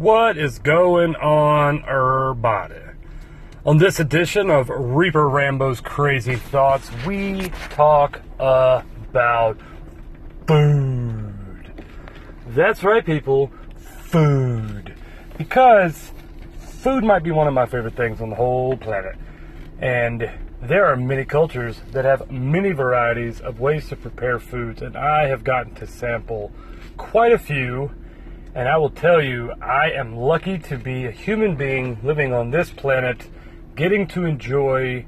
What is going on, everybody? On this edition of Reaper Rambo's Crazy Thoughts, we talk about food. That's right, people, food. Because food might be one of my favorite things on the whole planet. And there are many cultures that have many varieties of ways to prepare foods, and I have gotten to sample quite a few and I will tell you, I am lucky to be a human being living on this planet, getting to enjoy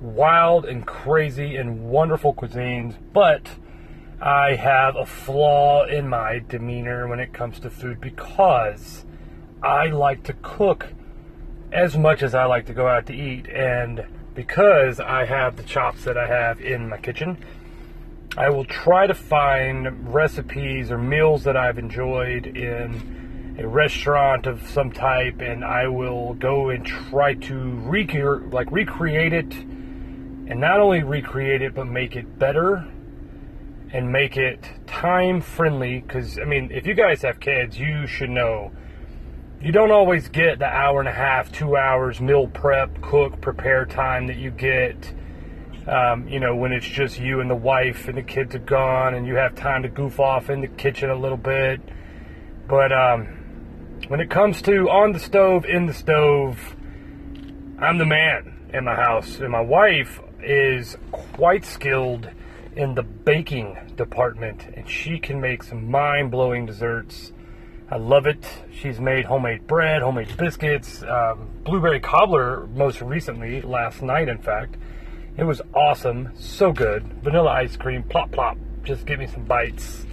wild and crazy and wonderful cuisines, but I have a flaw in my demeanor when it comes to food because I like to cook as much as I like to go out to eat. And because I have the chops that I have in my kitchen, I will try to find recipes or meals that I've enjoyed in a restaurant of some type, and I will go and try to recreate, like recreate it, and not only recreate it but make it better and make it time friendly. Because I mean, if you guys have kids, you should know you don't always get the hour and a half, two hours meal prep, cook, prepare time that you get um, you know, when it's just you and the wife and the kids are gone and you have time to goof off in the kitchen a little bit. But um, when it comes to on the stove, in the stove, I'm the man in my house. And my wife is quite skilled in the baking department, and she can make some mind blowing desserts. I love it. She's made homemade bread, homemade biscuits, um, blueberry cobbler most recently, last night, in fact. It was awesome, so good. Vanilla ice cream, plop plop. Just give me some bites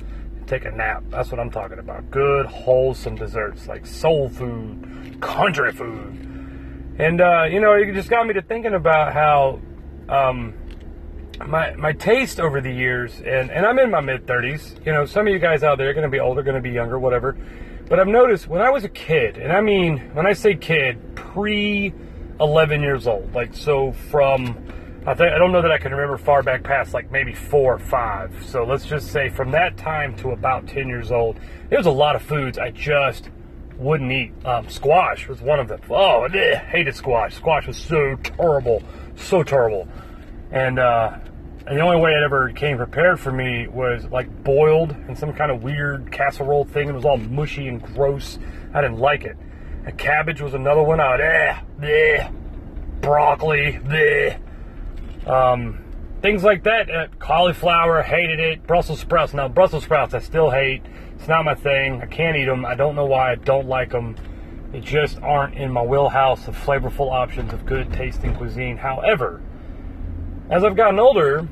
take a nap. That's what I'm talking about. Good, wholesome desserts like soul food, country food. And, uh, you know, it just got me to thinking about how um, my, my taste over the years, and, and I'm in my mid 30s. You know, some of you guys out there are going to be older, going to be younger, whatever. But I've noticed when I was a kid, and I mean, when I say kid, pre 11 years old, like so from I think I don't know that I can remember far back past like maybe four or five. So let's just say from that time to about ten years old, there was a lot of foods I just wouldn't eat. Um, squash was one of them. Oh, I hated squash. Squash was so terrible, so terrible. And uh, and the only way it ever came prepared for me was like boiled in some kind of weird casserole thing. It was all mushy and gross. I didn't like it. And cabbage was another one. I would, eh, eh, broccoli, eh. Um, things like that. Uh, cauliflower, hated it. Brussels sprouts. Now, Brussels sprouts, I still hate. It's not my thing. I can't eat them. I don't know why I don't like them. They just aren't in my wheelhouse of flavorful options of good tasting cuisine. However, as I've gotten older,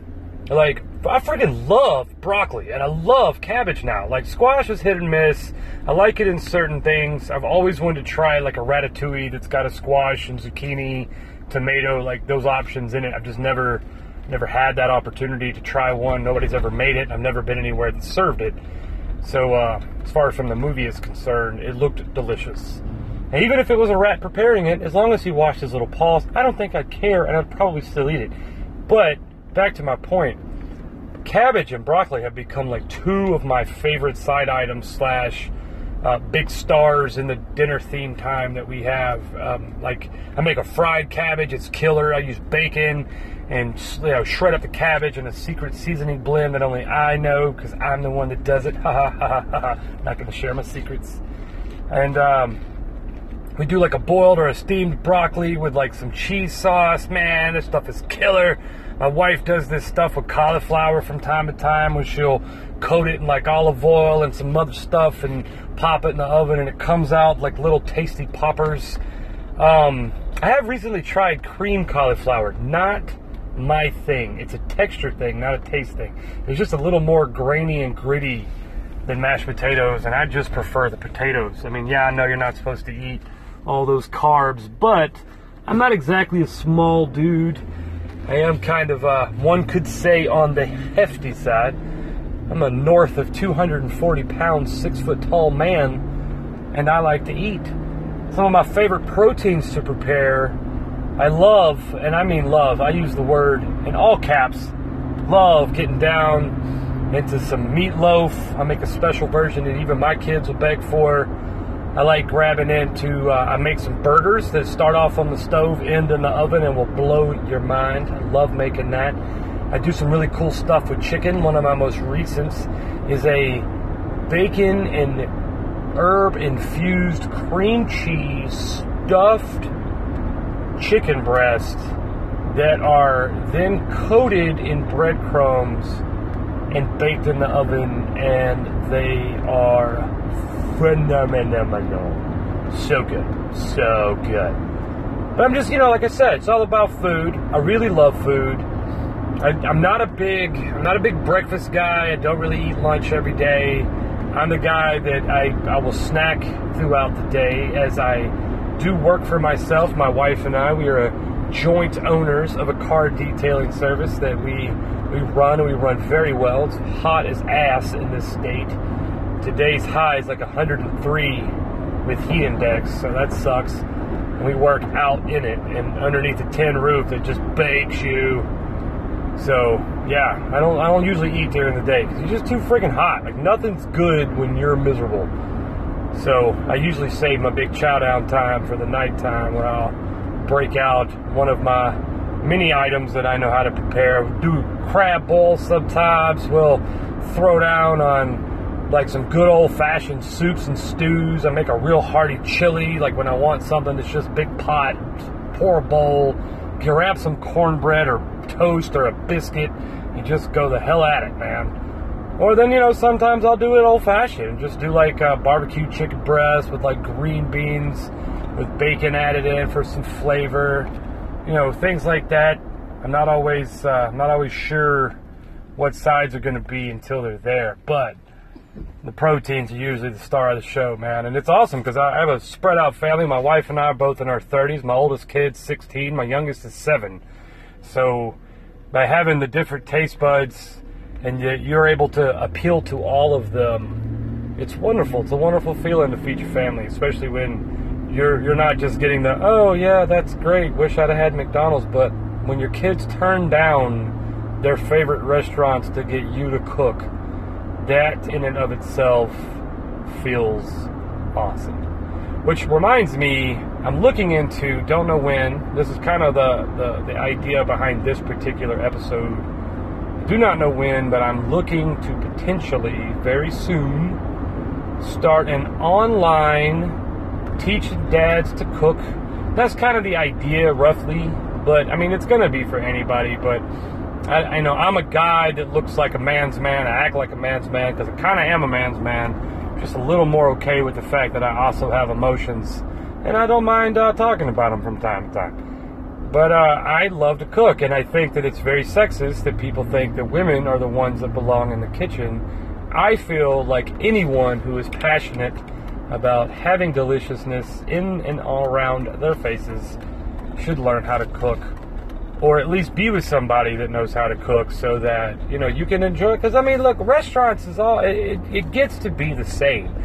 like I freaking love broccoli and I love cabbage now. Like squash is hit and miss. I like it in certain things. I've always wanted to try like a ratatouille that's got a squash and zucchini tomato, like those options in it. I've just never never had that opportunity to try one. Nobody's ever made it. I've never been anywhere that served it. So uh, as far as from the movie is concerned, it looked delicious. And even if it was a rat preparing it, as long as he washed his little paws, I don't think I'd care, and I'd probably still eat it. But back to my point, cabbage and broccoli have become like two of my favorite side items slash uh, big stars in the dinner theme time that we have. Um, like I make a fried cabbage, it's killer. I use bacon and you know, shred up the cabbage in a secret seasoning blend that only I know because I'm the one that does it. Ha ha ha ha ha. Not going to share my secrets. And um, we do like a boiled or a steamed broccoli with like some cheese sauce. Man, this stuff is killer. My wife does this stuff with cauliflower from time to time where she'll coat it in like olive oil and some other stuff and pop it in the oven and it comes out like little tasty poppers. Um, I have recently tried cream cauliflower. Not my thing. It's a texture thing, not a taste thing. It's just a little more grainy and gritty than mashed potatoes, and I just prefer the potatoes. I mean, yeah, I know you're not supposed to eat all those carbs, but I'm not exactly a small dude. I am kind of, uh, one could say, on the hefty side. I'm a north of 240 pounds, six foot tall man, and I like to eat. Some of my favorite proteins to prepare, I love, and I mean love, I use the word in all caps, love getting down into some meatloaf. I make a special version that even my kids will beg for. I like grabbing into, uh, I make some burgers that start off on the stove, end in the oven, and will blow your mind. I love making that. I do some really cool stuff with chicken. One of my most recent is a bacon and herb infused cream cheese stuffed chicken breast that are then coated in breadcrumbs and baked in the oven, and they are phenomenal. So good. So good. But I'm just, you know, like I said, it's all about food. I really love food. I, am not a big, I'm not a big breakfast guy. I don't really eat lunch every day. I'm the guy that I, I will snack throughout the day as I do work for myself. My wife and I, we are joint owners of a car detailing service that we we run and we run very well. It's hot as ass in this state. Today's high is like 103 with heat index, so that sucks. And we work out in it and underneath a tin roof that just bakes you. So yeah, I don't I don't usually eat during the day because it's just too freaking hot. Like nothing's good when you're miserable. So I usually save my big chow down time for the nighttime where I'll break out one of my many items that I know how to prepare. Do crab balls sometimes. We'll throw down on like some good old fashioned soups and stews. I make a real hearty chili, like when I want something that's just big pot, pour a bowl, grab some cornbread or toast or a biscuit, and just go the hell at it, man. Or then, you know, sometimes I'll do it old fashioned, and just do like a barbecue chicken breast with like green beans with bacon added in for some flavor, you know, things like that. I'm not always, uh, not always sure what sides are going to be until they're there, but the proteins are usually the star of the show, man. And it's awesome because I have a spread out family. My wife and I are both in our 30s. My oldest kid's 16. My youngest is 7. So by having the different taste buds and you're able to appeal to all of them, it's wonderful. It's a wonderful feeling to feed your family, especially when you're you're not just getting the oh yeah that's great. Wish I'd have had McDonald's, but when your kids turn down their favorite restaurants to get you to cook that in and of itself feels awesome. Which reminds me, I'm looking into, don't know when, this is kind of the, the, the idea behind this particular episode. I Do not know when, but I'm looking to potentially, very soon, start an online teaching dads to cook. That's kind of the idea, roughly, but I mean, it's going to be for anybody, but I, know I'm a guy that looks like a man's man. I act like a man's man because I kind of am a man's man. Just a little more okay with the fact that I also have emotions, and I don't mind uh, talking about them from time to time. But uh, I love to cook, and I think that it's very sexist that people think that women are the ones that belong in the kitchen. I feel like anyone who is passionate about having deliciousness in and all around their faces should learn how to cook or at least be with somebody that knows how to cook so that you know you can enjoy because i mean look restaurants is all it, it gets to be the same.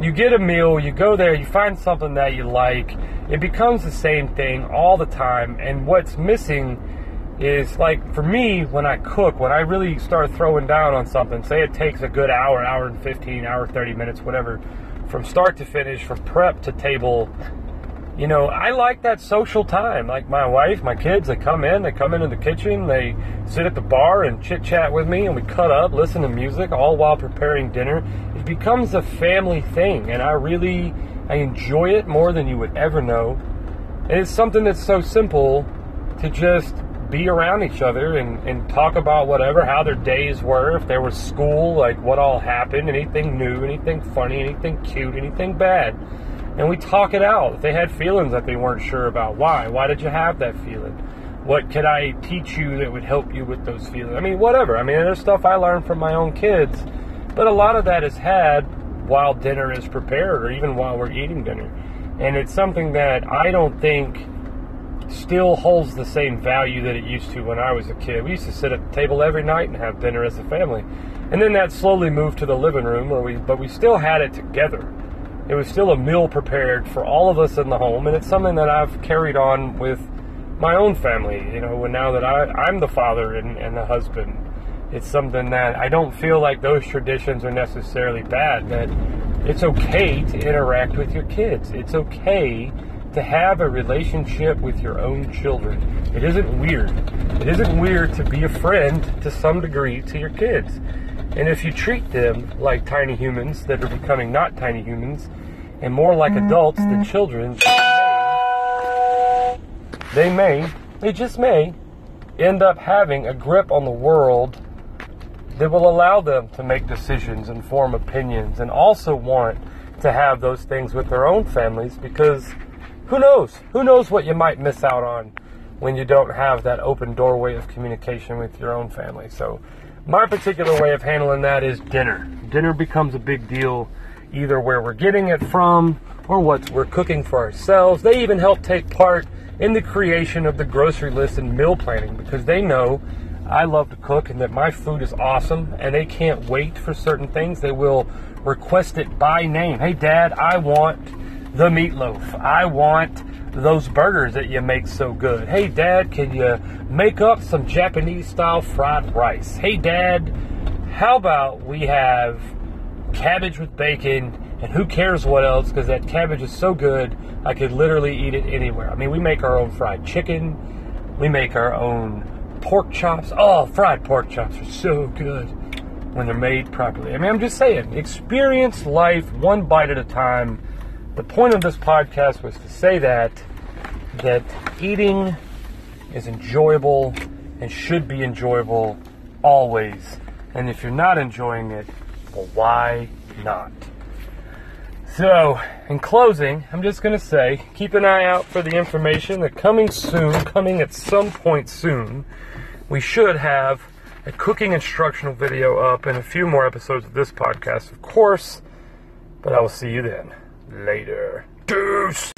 You get a meal you go there you find something that you like it becomes the same thing all the time. And what's missing is like for me when i cook when i really start throwing down on something say it takes a good hour hour and 15 hour 30 minutes whatever from start to finish from prep to table you know, I like that social time. Like my wife, my kids, they come in, they come into the kitchen, they sit at the bar and chit chat with me, and we cut up, listen to music, all while preparing dinner. It becomes a family thing, and I really, I enjoy it more than you would ever know. And it's something that's so simple to just be around each other and, and talk about whatever, how their days were, if there was school, like what all happened, anything new, anything funny, anything cute, anything bad and we talk it out. If they had feelings that they weren't sure about, why? Why did you have that feeling? What could I teach you that would help you with those feelings? I mean, whatever. I mean, there's stuff I learned from my own kids, but a lot of that is had while dinner is prepared or even while we're eating dinner. And it's something that I don't think still holds the same value that it used to when I was a kid. We used to sit at the table every night and have dinner as a family. And then that slowly moved to the living room where we but we still had it together it was still a meal prepared for all of us in the home, and it's something that I've carried on with my own family. You know, and now that I, I'm the father and, and the husband, it's something that I don't feel like those traditions are necessarily bad. That It's okay to interact with your kids. It's okay to have a relationship with your own children. It isn't weird. It isn't weird to be a friend to some degree to your kids. And if you treat them like tiny humans that are becoming not tiny humans and more like adults than mm-hmm. children, they may, they just may, end up having a grip on the world that will allow them to make decisions and form opinions and also want to have those things with their own families because who knows? Who knows what you might miss out on when you don't have that open doorway of communication with your own family. So, my particular way of handling that is dinner. Dinner becomes a big deal either where we're getting it from or what we're cooking for ourselves. They even help take part in the creation of the grocery list and meal planning because they know I love to cook and that my food is awesome and they can't wait for certain things. They will request it by name. Hey, Dad, I want the meatloaf. I want those burgers that you make so good. Hey, Dad, can you make up some Japanese style fried rice? Hey, Dad, how about we have cabbage with bacon and who cares what else because that cabbage is so good I could literally eat it anywhere. I mean, we make our own fried chicken, we make our own pork chops. Oh, fried pork chops are so good when they're made properly. I mean, I'm just saying, experience life one bite at a time. The point of this podcast was to say that that eating is enjoyable and should be enjoyable always. And if you're not enjoying it, well, why not? So, in closing, I'm just going to say keep an eye out for the information that coming soon, coming at some point soon, we should have a cooking instructional video up and a few more episodes of this podcast, of course. But I will see you then. Later. Deuce!